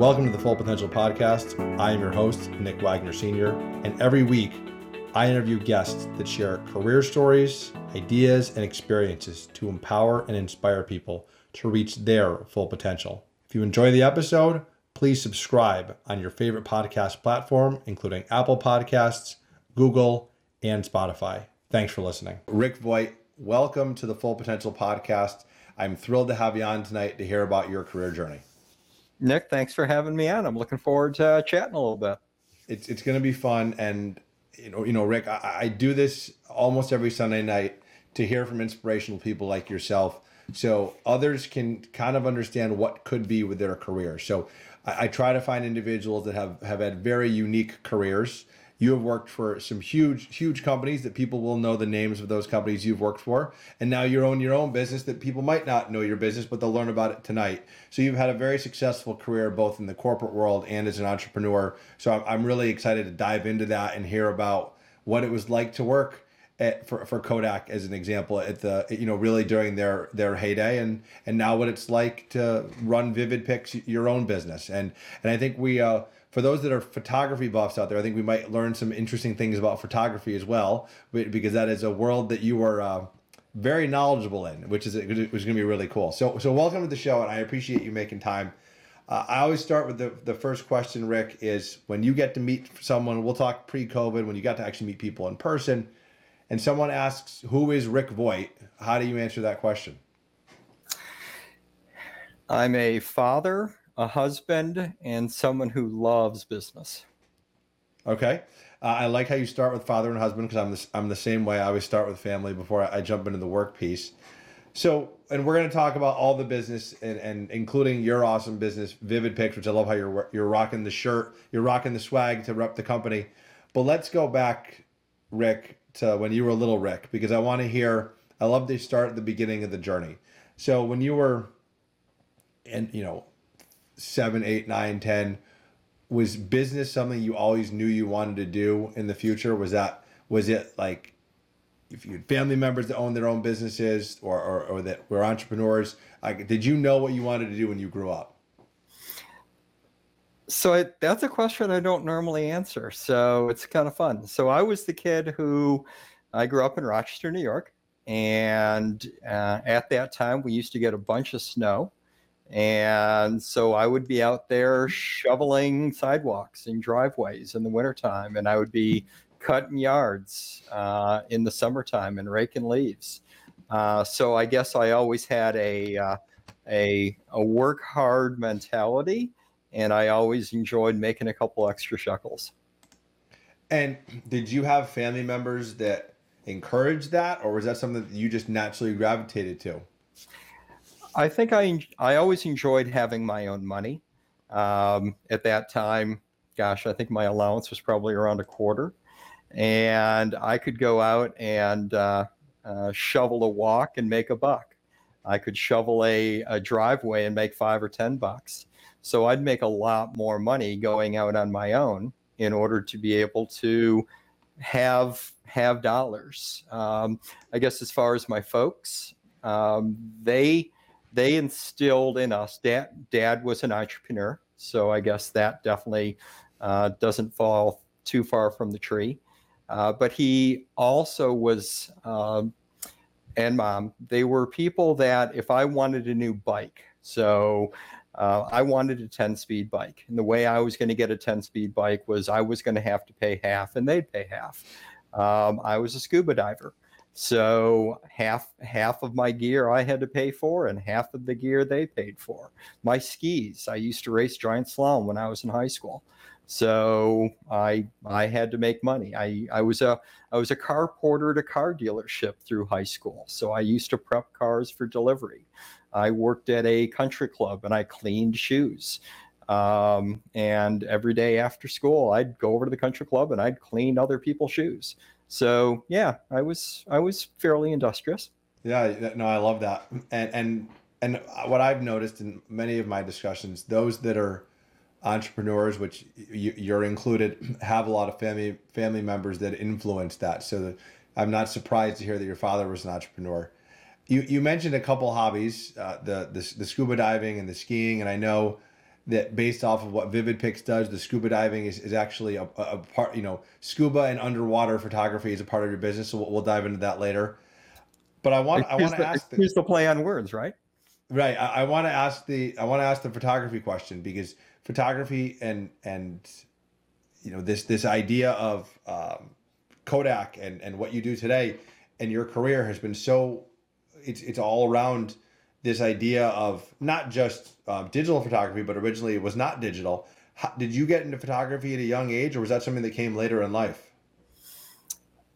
Welcome to the Full Potential Podcast. I am your host, Nick Wagner Sr., and every week I interview guests that share career stories, ideas, and experiences to empower and inspire people to reach their full potential. If you enjoy the episode, please subscribe on your favorite podcast platform, including Apple Podcasts, Google, and Spotify. Thanks for listening. Rick Voight, welcome to the Full Potential Podcast. I'm thrilled to have you on tonight to hear about your career journey. Nick, thanks for having me on. I'm looking forward to uh, chatting a little bit. It's it's going to be fun, and you know, you know, Rick, I, I do this almost every Sunday night to hear from inspirational people like yourself, so others can kind of understand what could be with their career. So I, I try to find individuals that have have had very unique careers you have worked for some huge, huge companies that people will know the names of those companies you've worked for. And now you own your own business that people might not know your business, but they'll learn about it tonight. So you've had a very successful career both in the corporate world and as an entrepreneur. So I'm really excited to dive into that and hear about what it was like to work at, for, for Kodak as an example at the you know really during their their heyday and and now what it's like to run Vivid-Pix your own business and and I think we uh for those that are photography buffs out there, I think we might learn some interesting things about photography as well, because that is a world that you are uh, very knowledgeable in, which is which is going to be really cool. So, so welcome to the show, and I appreciate you making time. Uh, I always start with the the first question, Rick, is when you get to meet someone. We'll talk pre-COVID when you got to actually meet people in person, and someone asks, "Who is Rick Voight?" How do you answer that question? I'm a father a husband, and someone who loves business. Okay. Uh, I like how you start with father and husband because I'm the, I'm the same way. I always start with family before I, I jump into the work piece. So, and we're going to talk about all the business and, and including your awesome business, Vivid-Pix, which I love how you're you're rocking the shirt, you're rocking the swag to rep the company. But let's go back, Rick, to when you were a little Rick, because I want to hear. I love to start at the beginning of the journey. So when you were, and you know, seven, eight, nine, ten, was business something you always knew you wanted to do in the future? Was that was it like if you had family members that owned their own businesses or, or, or that were entrepreneurs, like did you know what you wanted to do when you grew up? So I, that's a question I don't normally answer. So it's kind of fun. So I was the kid who I grew up in Rochester, New York, and uh, at that time we used to get a bunch of snow. And so I would be out there shoveling sidewalks and driveways in the wintertime, and I would be cutting yards uh, in the summertime and raking leaves. Uh, so I guess I always had a, uh, a, a work hard mentality, and I always enjoyed making a couple extra shekels. And did you have family members that encouraged that, or was that something that you just naturally gravitated to? I think I I always enjoyed having my own money. Um, at that time, gosh, I think my allowance was probably around a quarter, and I could go out and uh, uh, shovel a walk and make a buck. I could shovel a, a driveway and make five or ten bucks. So I'd make a lot more money going out on my own in order to be able to have have dollars. Um, I guess as far as my folks, um, they they instilled in us. Dad, dad was an entrepreneur, so I guess that definitely uh, doesn't fall too far from the tree. Uh, but he also was, um, and mom, they were people that if I wanted a new bike, so uh, I wanted a 10 speed bike. And the way I was going to get a 10 speed bike was I was going to have to pay half and they'd pay half. Um, I was a scuba diver. So half half of my gear I had to pay for, and half of the gear they paid for. My skis. I used to race giant slalom when I was in high school, so I I had to make money. I I was a I was a car porter at a car dealership through high school, so I used to prep cars for delivery. I worked at a country club and I cleaned shoes. Um, and every day after school, I'd go over to the country club and I'd clean other people's shoes. So yeah, I was I was fairly industrious. Yeah, no, I love that. And and and what I've noticed in many of my discussions, those that are entrepreneurs, which you, are included, have a lot of family family members that influence that. So I'm not surprised to hear that your father was an entrepreneur. You you mentioned a couple hobbies, uh, the, the the scuba diving and the skiing, and I know that based off of what Vivid-Pix does, the scuba diving is, is actually a, a part, you know, scuba and underwater photography is a part of your business. So we'll, we'll dive into that later. But I want, I want to ask, the, here's the play on words, right? Right. I, I want to ask the, I want to ask the photography question because photography and, and, you know, this, this idea of um, Kodak and, and what you do today and your career has been so, it's, it's all around this idea of not just um, digital photography, but originally it was not digital. How, did you get into photography at a young age, or was that something that came later in life?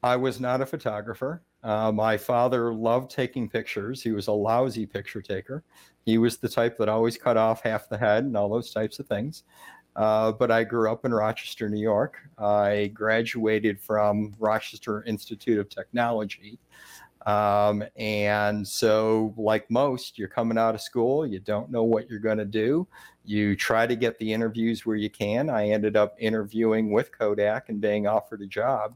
I was not a photographer. Uh, my father loved taking pictures. He was a lousy picture taker. He was the type that always cut off half the head and all those types of things. Uh, but I grew up in Rochester, New York. I graduated from Rochester Institute of Technology um, and so, like most, you're coming out of school, you don't know what you're going to do. You try to get the interviews where you can. I ended up interviewing with Kodak and being offered a job.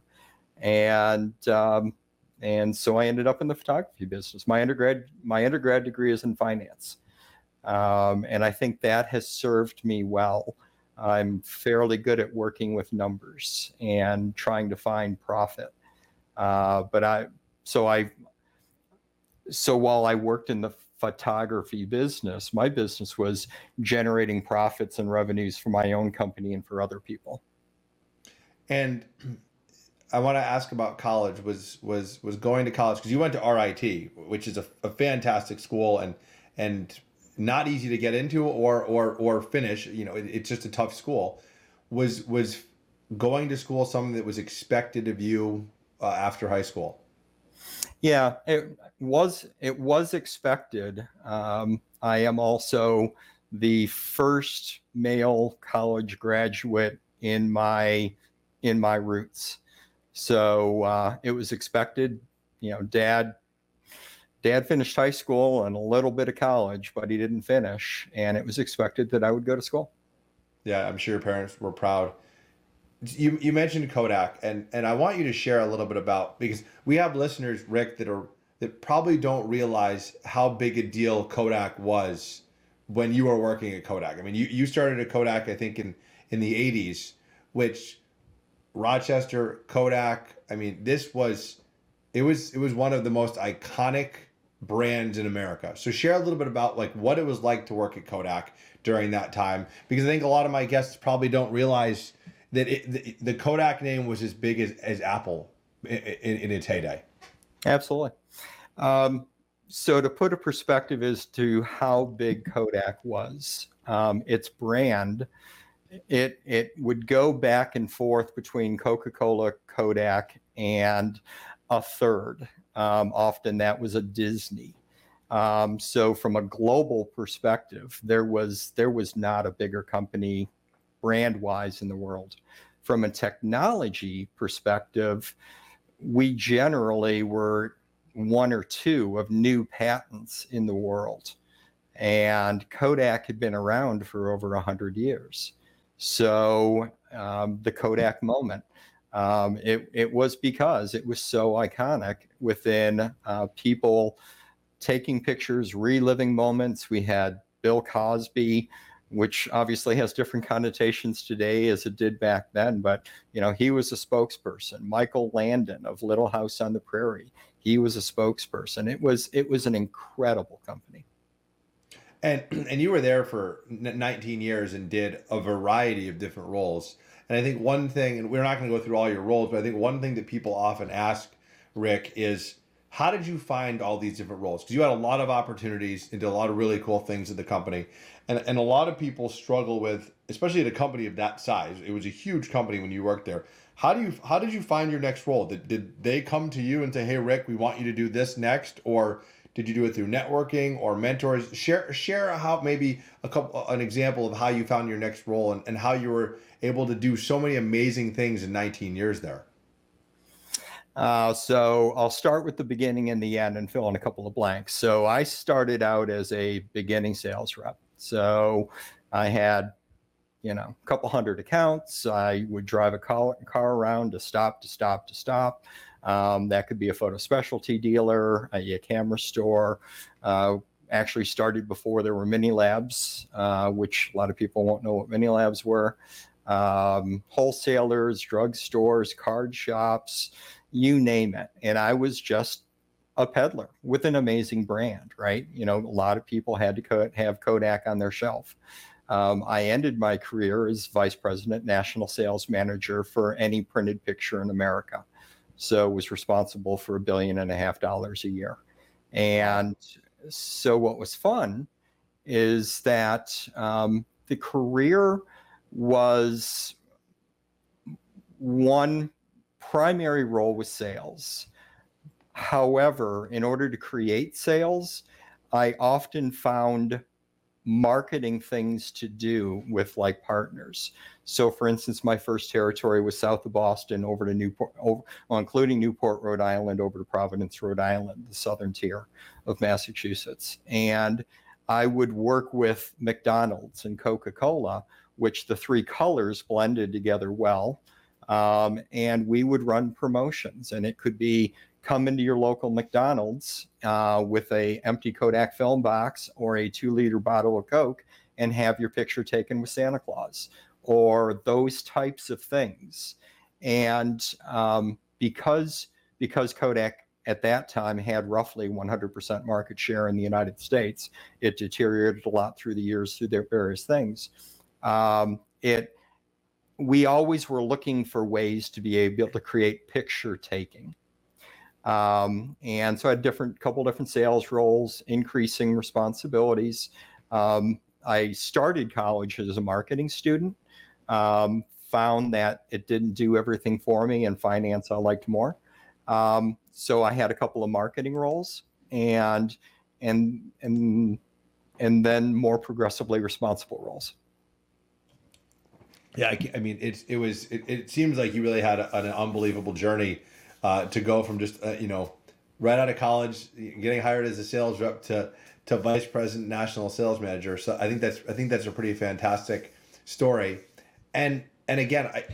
And um, and so I ended up in the photography business. My undergrad my undergrad degree is in finance, um, and I think that has served me well. I'm fairly good at working with numbers and trying to find profit. Uh, but I so I so while I worked in the photography business, my business was generating profits and revenues for my own company and for other people. And I want to ask about college. Was was was going to college because you went to RIT, which is a, a fantastic school and and not easy to get into or or or finish. You know, it, it's just a tough school. Was was going to school something that was expected of you uh, after high school? Yeah, it was it was expected. Um, I am also the first male college graduate in my in my roots, so uh, it was expected. You know, dad dad finished high school and a little bit of college, but he didn't finish, and it was expected that I would go to school. Yeah, I'm sure your parents were proud you you mentioned Kodak, and and I want you to share a little bit about because we have listeners, Rick, that are that probably don't realize how big a deal Kodak was when you were working at Kodak. I mean, you you started at Kodak, I think in in the '80s, which Rochester Kodak. I mean, this was it was it was one of the most iconic brands in America. So share a little bit about like what it was like to work at Kodak during that time because I think a lot of my guests probably don't realize that it, the, the, Kodak name was as big as, as Apple in, in, in its heyday. Absolutely. Um, so to put a perspective as to how big Kodak was, um, its brand, it it would go back and forth between Coca-Cola, Kodak, and a third. Um, often that was a Disney. Um, so from a global perspective, there was there was not a bigger company brand wise in the world. From a technology perspective, we generally were one or two of new patents in the world. And Kodak had been around for over 100 years. So um, the Kodak moment, um, it, it was because it was so iconic within uh, people taking pictures, reliving moments. We had Bill Cosby which obviously has different connotations today as it did back then. But you know, he was a spokesperson. Michael Landon of Little House on the Prairie, he was a spokesperson. It was it was an incredible company. And and you were there for 19 years and did a variety of different roles. And I think one thing, and we're not going to go through all your roles, but I think one thing that people often ask Rick is how did you find all these different roles? Because you had a lot of opportunities and did a lot of really cool things at the company. And, and a lot of people struggle with, especially at a company of that size. It was a huge company when you worked there. How do you how did you find your next role? Did, did they come to you and say, "Hey, Rick, we want you to do this next," or did you do it through networking or mentors? Share share how maybe a couple an example of how you found your next role and, and how you were able to do so many amazing things in 19 years there. Uh, so I'll start with the beginning and the end and fill in a couple of blanks. So I started out as a beginning sales rep. So I had, you know, a couple hundred accounts. I would drive a car, car around to stop, to stop, to stop. Um, that could be a photo specialty dealer, a, a camera store. Uh, actually started before there were mini labs, uh, which a lot of people won't know what mini labs were. Um, wholesalers, drugstores, card shops, you name it. And I was just a peddler with an amazing brand, right? You know, a lot of people had to have Kodak on their shelf. Um, I ended my career as vice president, national sales manager for any printed picture in America. So was responsible for a billion and a half dollars a year. And so what was fun is that um, the career was one primary role was sales. However, in order to create sales, I often found marketing things to do with like partners. So, for instance, my first territory was south of Boston over to Newport, over, well, including Newport, Rhode Island, over to Providence, Rhode Island, the southern tier of Massachusetts. And I would work with McDonald's and Coca Cola, which the three colors blended together well. Um, and we would run promotions, and it could be come into your local McDonald's uh, with a empty Kodak film box or a two liter bottle of Coke and have your picture taken with Santa Claus or those types of things. And um, because because Kodak at that time had roughly 100% market share in the United States, it deteriorated a lot through the years through their various things. Um, it we always were looking for ways to be able to create picture taking um, and so I had different couple different sales roles, increasing responsibilities. Um, I started college as a marketing student. Um, found that it didn't do everything for me, and finance I liked more. Um, so I had a couple of marketing roles, and and and and then more progressively responsible roles. Yeah, I, I mean, it's it was it, it seems like you really had a, an unbelievable journey uh, to go from just uh, you know right out of college, getting hired as a sales rep to to vice president, national sales manager. So I think that's I think that's a pretty fantastic story, and and again I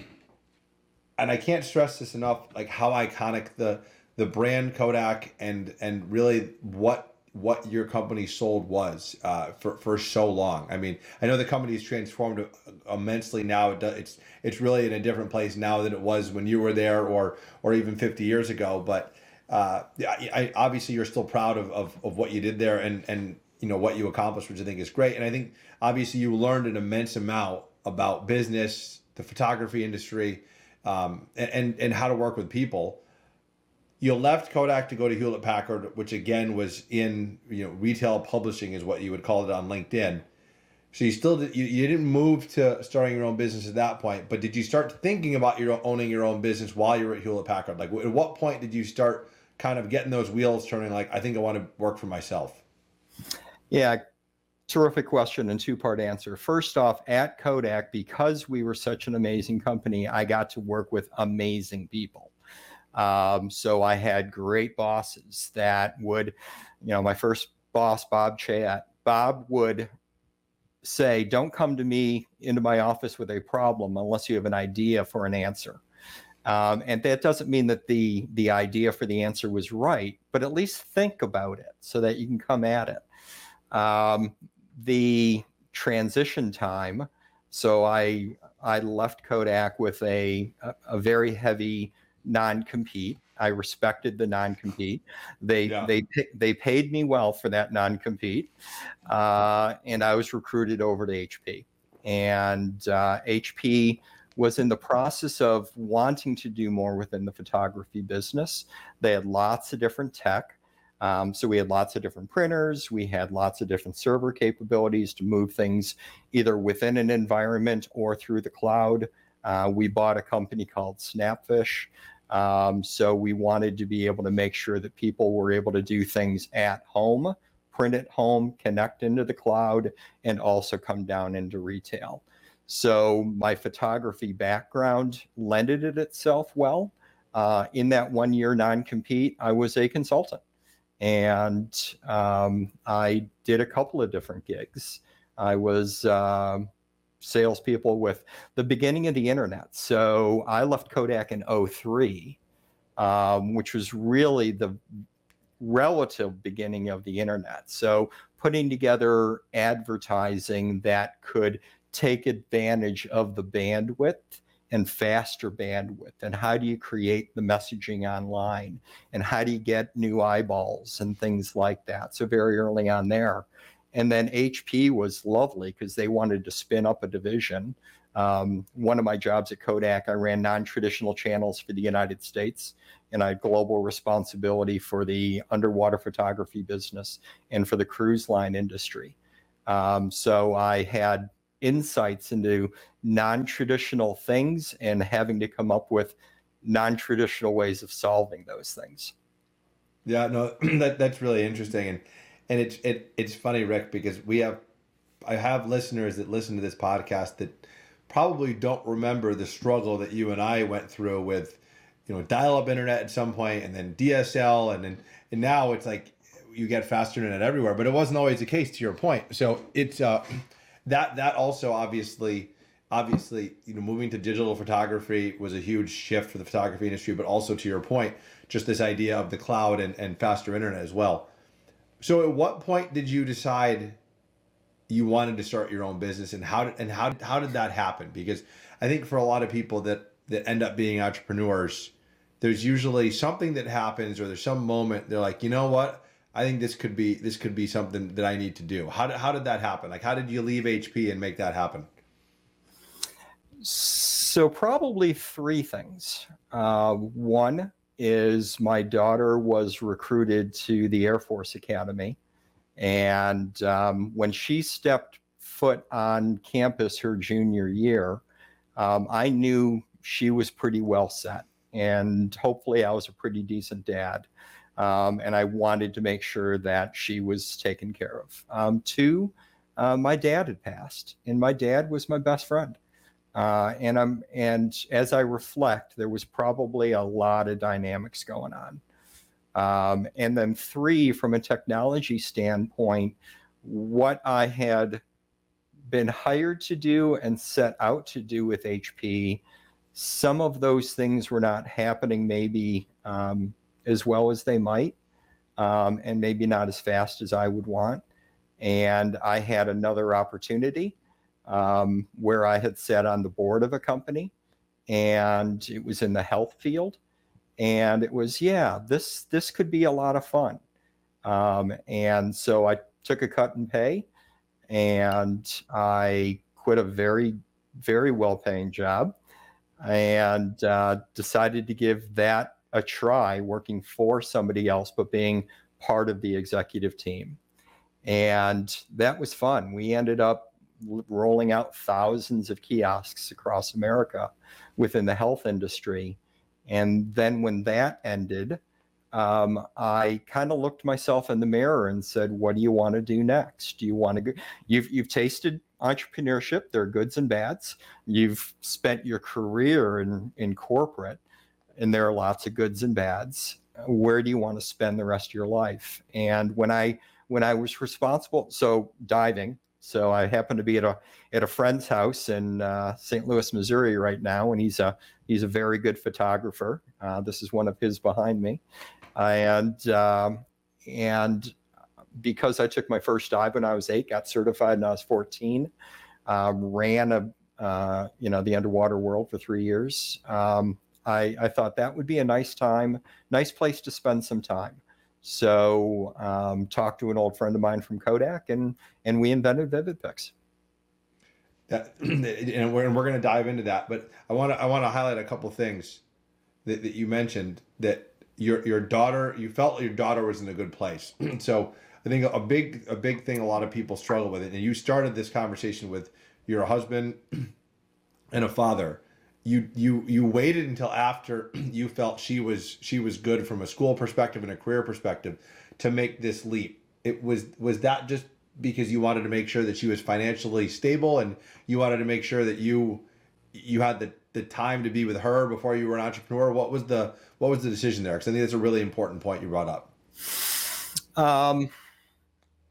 and I can't stress this enough, like how iconic the the brand Kodak and and really what what your company sold was uh, for for so long. I mean, I know the company's transformed immensely now. It does, it's it's really in a different place now than it was when you were there, or or even fifty years ago. But uh, I, I, obviously you're still proud of, of, of what you did there and and you know what you accomplished, which I think is great. And I think obviously you learned an immense amount about business, the photography industry, um, and, and and how to work with people you left Kodak to go to Hewlett Packard, which again was in you know retail publishing is what you would call it on LinkedIn. So you still did, you, you didn't move to starting your own business at that point, but did you start thinking about your owning your own business while you were at Hewlett Packard? Like at what point did you start kind of getting those wheels turning? Like I think I want to work for myself. Yeah, terrific question and two part answer. First off, at Kodak, because we were such an amazing company, I got to work with amazing people. Um, so I had great bosses that would, you know, my first boss, Bob Chat, Bob would say, Don't come to me into my office with a problem unless you have an idea for an answer. Um, and that doesn't mean that the the idea for the answer was right, but at least think about it so that you can come at it. Um, the transition time. So I I left Kodak with a a, a very heavy non-compete. I respected the non-compete. They yeah. they they paid me well for that non-compete, uh, and I was recruited over to HP. And uh, HP was in the process of wanting to do more within the photography business. They had lots of different tech. Um, so we had lots of different printers. We had lots of different server capabilities to move things either within an environment or through the cloud. Uh, we bought a company called Snapfish um, so we wanted to be able to make sure that people were able to do things at home, print at home, connect into the cloud, and also come down into retail. So my photography background lended it itself well. Uh, in that one year non compete, I was a consultant and um, I did a couple of different gigs. I was uh, salespeople with the beginning of the internet. So I left Kodak in 03, um, which was really the relative beginning of the internet. So putting together advertising that could take advantage of the bandwidth and faster bandwidth and how do you create the messaging online and how do you get new eyeballs and things like that so very early on there and then hp was lovely because they wanted to spin up a division um, one of my jobs at kodak i ran non-traditional channels for the united states and i had global responsibility for the underwater photography business and for the cruise line industry um, so i had insights into non-traditional things and having to come up with non-traditional ways of solving those things. Yeah, no, that that's really interesting, and and it's it it's funny, Rick, because we have I have listeners that listen to this podcast that probably don't remember the struggle that you and I went through with, you know, dial-up internet at some point, and then DSL, and then and now it's like you get faster internet everywhere, but it wasn't always the case. To your point, so it's uh that that also obviously obviously you know moving to digital photography was a huge shift for the photography industry but also to your point just this idea of the cloud and, and faster internet as well so at what point did you decide you wanted to start your own business and how did, and how, how did that happen because i think for a lot of people that that end up being entrepreneurs there's usually something that happens or there's some moment they're like you know what I think this could be this could be something that I need to do. How did, how did that happen? Like how did you leave HP and make that happen? So probably three things. Uh, one is my daughter was recruited to the Air Force Academy, and um, when she stepped foot on campus her junior year, um, I knew she was pretty well set, and hopefully I was a pretty decent dad. Um, and I wanted to make sure that she was taken care of. Um, two, uh, my dad had passed, and my dad was my best friend. Uh, and I'm and as I reflect, there was probably a lot of dynamics going on. Um, and then three, from a technology standpoint, what I had been hired to do and set out to do with HP, some of those things were not happening maybe um, as well as they might, um, and maybe not as fast as I would want. And I had another opportunity um, where I had sat on the board of a company, and it was in the health field, and it was yeah, this this could be a lot of fun. Um, and so I took a cut in pay, and I quit a very very well paying job, and uh, decided to give that a try working for somebody else, but being part of the executive team. And that was fun. We ended up rolling out thousands of kiosks across America within the health industry. And then when that ended, um, I kind of looked myself in the mirror and said, "What do you want to do next? Do you want to go? You've you've tasted entrepreneurship. There are goods and bads. You've spent your career in in corporate and there are lots of goods and bads. Where do you want to spend the rest of your life? And when I when I was responsible, so diving. So I happen to be at a at a friend's house in uh, St. Louis, Missouri, right now, and he's a he's a very good photographer. Uh, this is one of his behind me, and um, and because I took my first dive when I was eight, got certified when I was fourteen, uh, ran a uh, you know the underwater world for three years. Um, I, I thought that would be a nice time, nice place to spend some time. So um, talked to an old friend of mine from Kodak, and and we invented VividPix. That, and we're, we're going to dive into that, but I want to I want to highlight a couple things that, that you mentioned that your your daughter you felt your daughter was in a good place. so I think a big a big thing a lot of people struggle with it, and you started this conversation with your husband and a father you you you waited until after you felt she was she was good from a school perspective and a career perspective to make this leap. It was was that just because you wanted to make sure that she was financially stable and you wanted to make sure that you you had the the time to be with her before you were an entrepreneur? What was the what was the decision there? Because i think that's a really important point you brought up. Um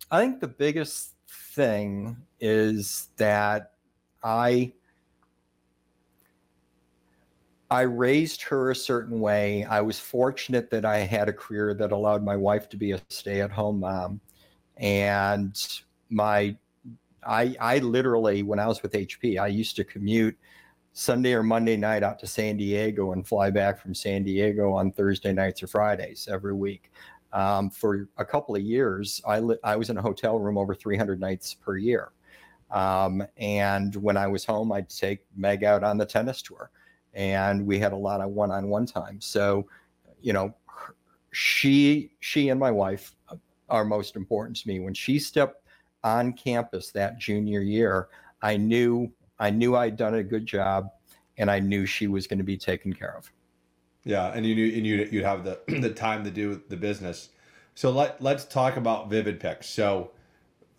i think the biggest thing is that i I raised her a certain way. I was fortunate that I had a career that allowed my wife to be a stay-at-home mom, and my I I literally when I was with HP, I used to commute Sunday or Monday night out to San Diego and fly back from San Diego on Thursday nights or Fridays every week. Um, for a couple of years, I li- I was in a hotel room over 300 nights per year. Um, and when I was home, I'd take Meg out on the tennis tour and we had a lot of one-on-one time. So, you know, she she and my wife are most important to me. When she stepped on campus that junior year, I knew I knew I'd done a good job, and I knew she was going to be taken care of. Yeah, and you knew and you'd, you'd have the the time to do the business. So let let's talk about Vivid-Pix. So,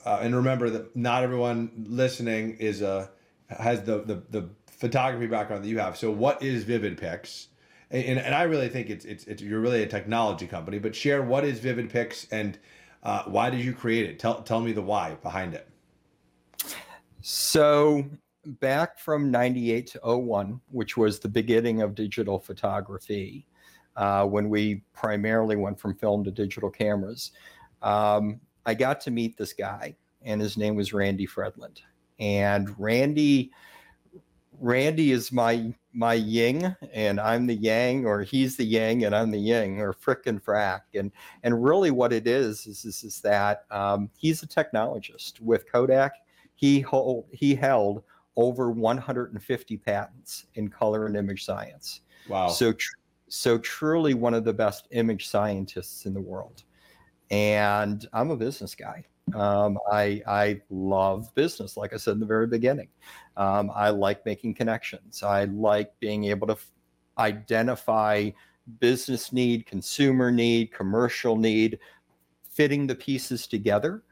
uh, and remember that not everyone listening is a has the the the photography background that you have. So what is Vivid-Pix? And, and I really think it's, it's, it's, you're really a technology company, but share what is Vivid-Pix and uh, why did you create it? Tell, tell me the why behind it. So back from 98 to 01, which was the beginning of digital photography, uh, when we primarily went from film to digital cameras, um, I got to meet this guy, and his name was Randy Fredlund. And Randy Randy is my my ying and I'm the yang, or he's the yang and I'm the ying, or frick and frack. And and really what it is is is, is that um, he's a technologist with Kodak. He hold he held over 150 patents in color and image science. Wow. So tr- so truly one of the best image scientists in the world. And I'm a business guy. Um, I, I love business, like I said in the very beginning. Um, I like making connections. I like being able to f- identify business need, consumer need, commercial need, fitting the pieces together.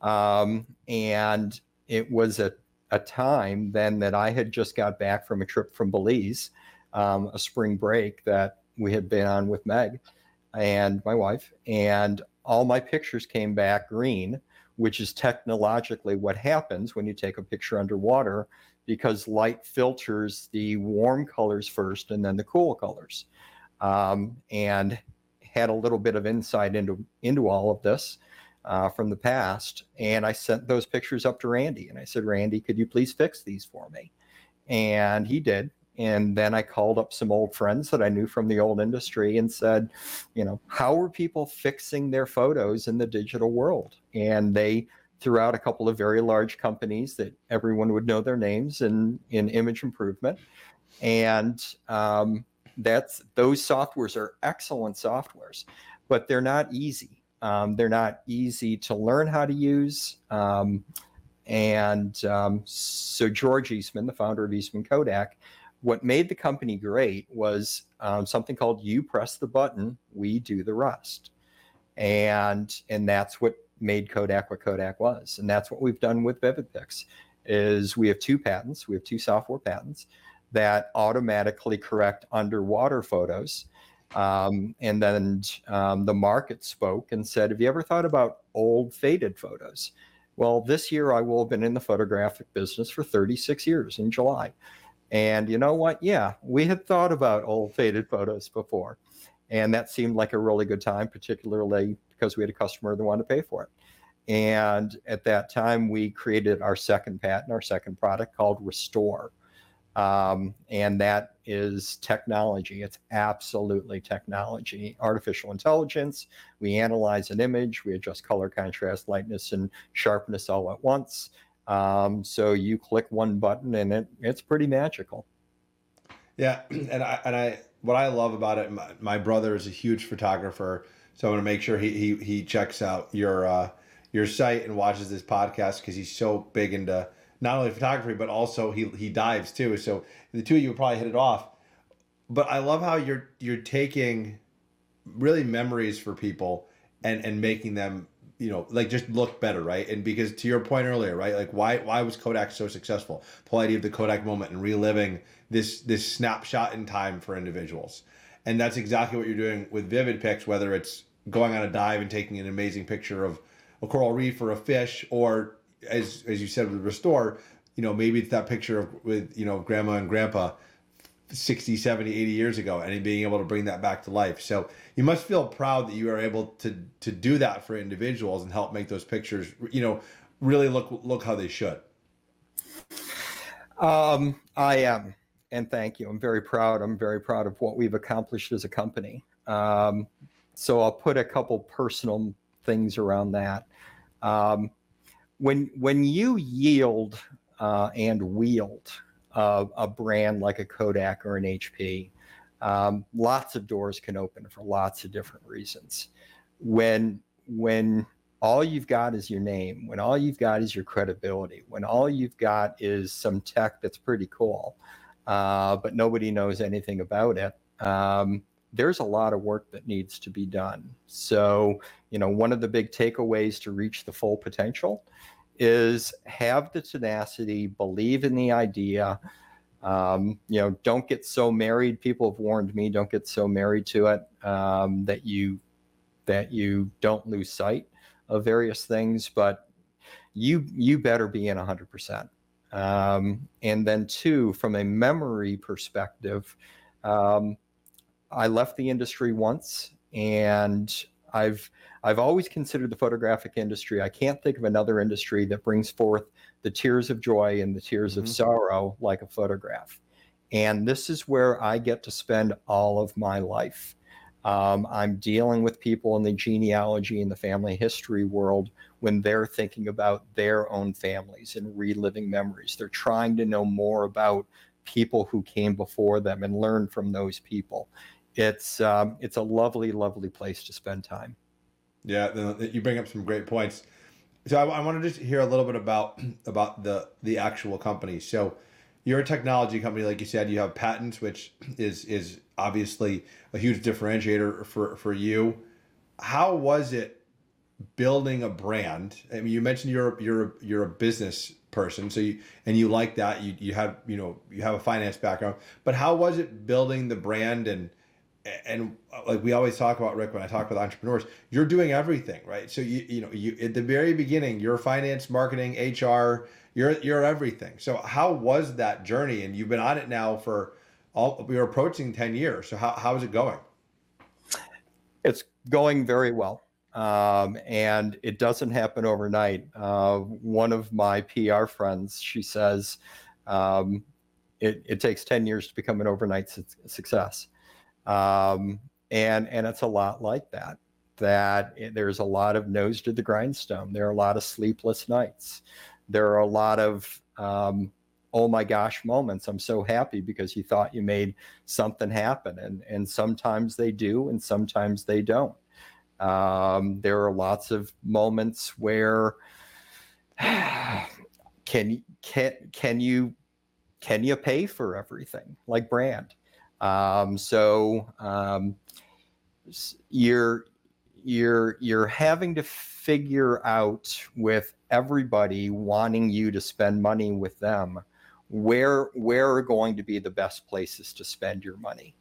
Um, and it was a, a time then that I had just got back from a trip from Belize, um, a spring break that we had been on with Meg and my wife. And all my pictures came back green which is technologically what happens when you take a picture underwater because light filters the warm colors first and then the cool colors. Um, and had a little bit of insight into into all of this uh, from the past. And I sent those pictures up to Randy and I said, Randy, could you please fix these for me? And he did. And then I called up some old friends that I knew from the old industry and said, you know, how are people fixing their photos in the digital world? And they threw out a couple of very large companies that everyone would know their names in, in image improvement. And um, that's those softwares are excellent softwares, but they're not easy. Um, they're not easy to learn how to use. Um, and um, so George Eastman, the founder of Eastman Kodak, what made the company great was um, something called you press the button we do the rest. And and that's what made kodak what kodak was. And that's what we've done with vividpix is we have two patents we have two software patents that automatically correct underwater photos. Um, and then um, the market spoke and said have you ever thought about old faded photos? Well this year i will have been in the photographic business for 36 years in july and you know what? Yeah, we had thought about old faded photos before. And that seemed like a really good time, particularly because we had a customer that wanted to pay for it. And at that time, we created our second patent, our second product called Restore. Um, and that is technology. It's absolutely technology, artificial intelligence. We analyze an image, we adjust color, contrast, lightness, and sharpness all at once. Um, so you click one button and it, it's pretty magical. Yeah, and I and I what I love about it, my, my brother is a huge photographer, so I'm gonna make sure he he, he checks out your uh, your site and watches this podcast because he's so big into not only photography but also he he dives too. So the two of you would probably hit it off. But I love how you're you're taking really memories for people and and making them you know, like just look better, right? And because to your point earlier, right? Like why why was Kodak so successful? The idea of the Kodak moment and reliving this this snapshot in time for individuals. And that's exactly what you're doing with Vivid-Pix, whether it's going on a dive and taking an amazing picture of a coral reef or a fish, or as as you said with Restore, you know, maybe it's that picture of with, you know, grandma and grandpa 60, 70, 80 years ago and being able to bring that back to life. So you must feel proud that you are able to to do that for individuals and help make those pictures, you know, really look look how they should. Um, I am, and thank you. I'm very proud. I'm very proud of what we've accomplished as a company. Um, so I'll put a couple personal things around that. Um, when when you yield uh, and wield uh, a brand like a Kodak or an HP, um, lots of doors can open for lots of different reasons. When when all you've got is your name, when all you've got is your credibility, when all you've got is some tech that's pretty cool, uh, but nobody knows anything about it, um, there's a lot of work that needs to be done. So, you know, one of the big takeaways to reach the full potential is have the tenacity, believe in the idea. Um, you know, don't get so married. People have warned me, don't get so married to it um, that you that you don't lose sight of various things. But you you better be in 100%. Um, and then two, from a memory perspective, um, I left the industry once, and I've I've always considered the photographic industry. I can't think of another industry that brings forth the tears of joy and the tears mm-hmm. of sorrow like a photograph. And this is where I get to spend all of my life. Um, I'm dealing with people in the genealogy and the family history world when they're thinking about their own families and reliving memories. They're trying to know more about people who came before them and learn from those people it's um, it's a lovely, lovely place to spend time. Yeah, you bring up some great points. So I, I want to just hear a little bit about about the the actual company. So you're a technology company, like you said. You have patents, which is is obviously a huge differentiator for for you. How was it building a brand? I mean, you mentioned you're you're you're a business person, so you and you like that. You you have you know you have a finance background, but how was it building the brand and and uh, like we always talk about Rick when I talk with entrepreneurs, you're doing everything, right? So you you know you at the very beginning, you're finance, marketing, HR, you're you're everything. So how was that journey? And you've been on it now for all we're approaching ten years. So how how is it going? It's going very well. Um, and it doesn't happen overnight. Uh, one of my PR friends, she says, um, it, it takes 10 years to become an overnight su- success. Um, and and it's a lot like that. That there's a lot of nose to the grindstone. There are a lot of sleepless nights. There are a lot of um, oh my gosh moments. I'm so happy because you thought you made something happen, and and sometimes they do, and sometimes they don't. Um, there are lots of moments where can can can you can you pay for everything like brand um, so um, you're you're you're having to figure out with everybody wanting you to spend money with them where where are going to be the best places to spend your money.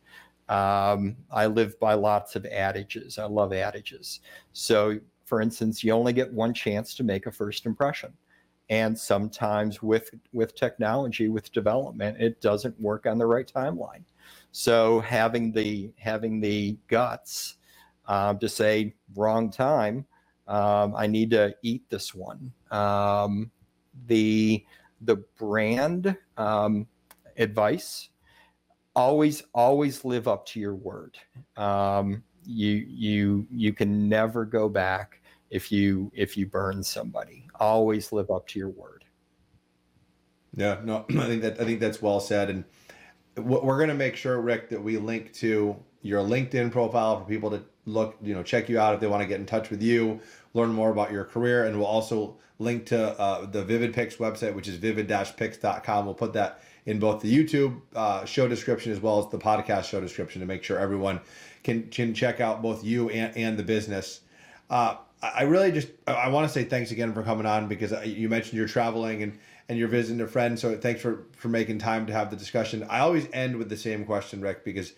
Um, i live by lots of adages. I love adages. So for instance you only get one chance to make a first impression. And sometimes with with technology with development it doesn't work on the right timeline so having the having the guts um, to say wrong time, um, I need to eat this one. Um, the the brand um, advice always always live up to your word. Um, you you you can never go back if you if you burn somebody. Always live up to your word. Yeah, no, I think that I think that's well said and we're going to make sure, Rick, that we link to your LinkedIn profile for people to look, you know, check you out if they want to get in touch with you, learn more about your career, and we'll also link to uh, the Vivid-Pix website, which is vivid-pix.com. We'll put that in both the YouTube uh, show description as well as the podcast show description to make sure everyone can can check out both you and, and the business. Uh, I really just I want to say thanks again for coming on because uh, you mentioned you're traveling and and you're visiting a friend. So thanks for for making time to have the discussion. I always end with the same question, Rick, because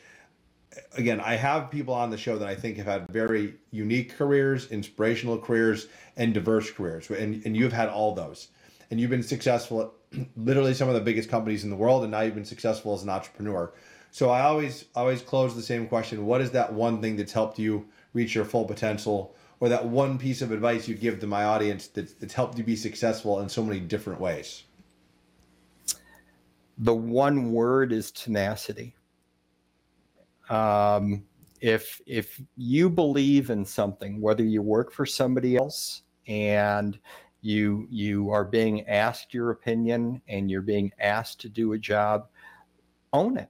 again, I have people on the show that I think have had very unique careers, inspirational careers, and diverse careers, and and you've had all those, and you've been successful at literally some of the biggest companies in the world, and now you've been successful as an entrepreneur. So I always always close the same question: What is that one thing that's helped you reach your full potential, or that one piece of advice you'd give to my audience that's, that's helped you be successful in so many different ways? The one word is tenacity. Um, if if you believe in something, whether you work for somebody else and you you are being asked your opinion and you're being asked to do a job, own it.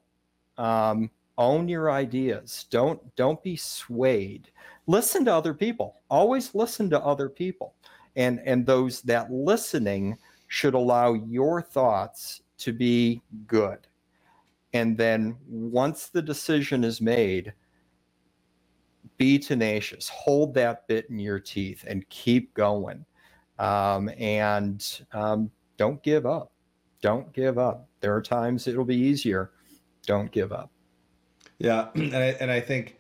Um, own your ideas. Don't don't be swayed. Listen to other people. Always listen to other people, and and those that listening should allow your thoughts to be good. And then once the decision is made, be tenacious, hold that bit in your teeth, and keep going. Um, and um, don't give up. Don't give up. There are times it'll be easier. Don't give up. Yeah, and I, and I think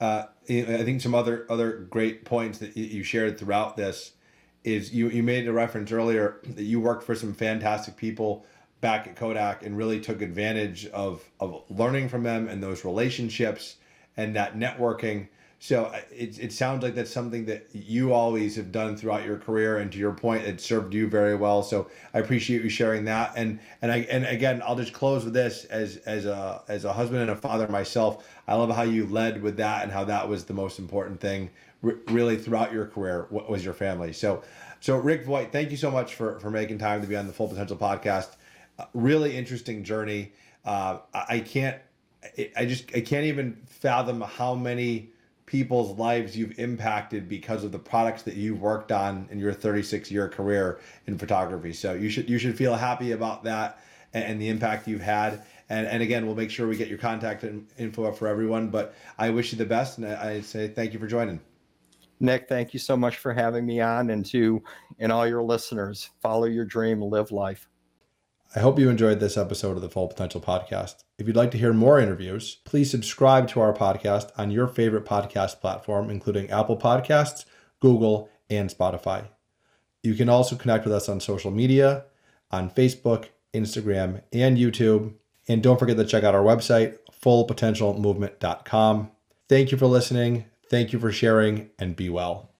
uh, I think some other other great points that you shared throughout this is you you made a reference earlier that you worked for some fantastic people back at Kodak and really took advantage of of learning from them and those relationships and that networking so it, it sounds like that's something that you always have done throughout your career, and to your point, it served you very well. So I appreciate you sharing that. And and I and again, I'll just close with this as as a as a husband and a father myself. I love how you led with that and how that was the most important thing, r- really throughout your career. What was your family? So so Rick Voight, thank you so much for for making time to be on the Full Potential podcast. Uh, really interesting journey. Uh, I, I can't. I just I can't even fathom how many people's lives you've impacted because of the products that you've worked on in your 36 year career in photography. So you should you should feel happy about that and, and the impact you've had. And, and again, we'll make sure we get your contact info for everyone. But I wish you the best, and I, I say thank you for joining. Nick, thank you so much for having me on, and to and all your listeners, follow your dream, live life. I hope you enjoyed this episode of the Full Potential Podcast. If you'd like to hear more interviews, please subscribe to our podcast on your favorite podcast platform, including Apple Podcasts, Google, and Spotify. You can also connect with us on social media, on Facebook, Instagram, and YouTube. And don't forget to check out our website, fullpotentialmovement.com. Thank you for listening. Thank you for sharing, and be well.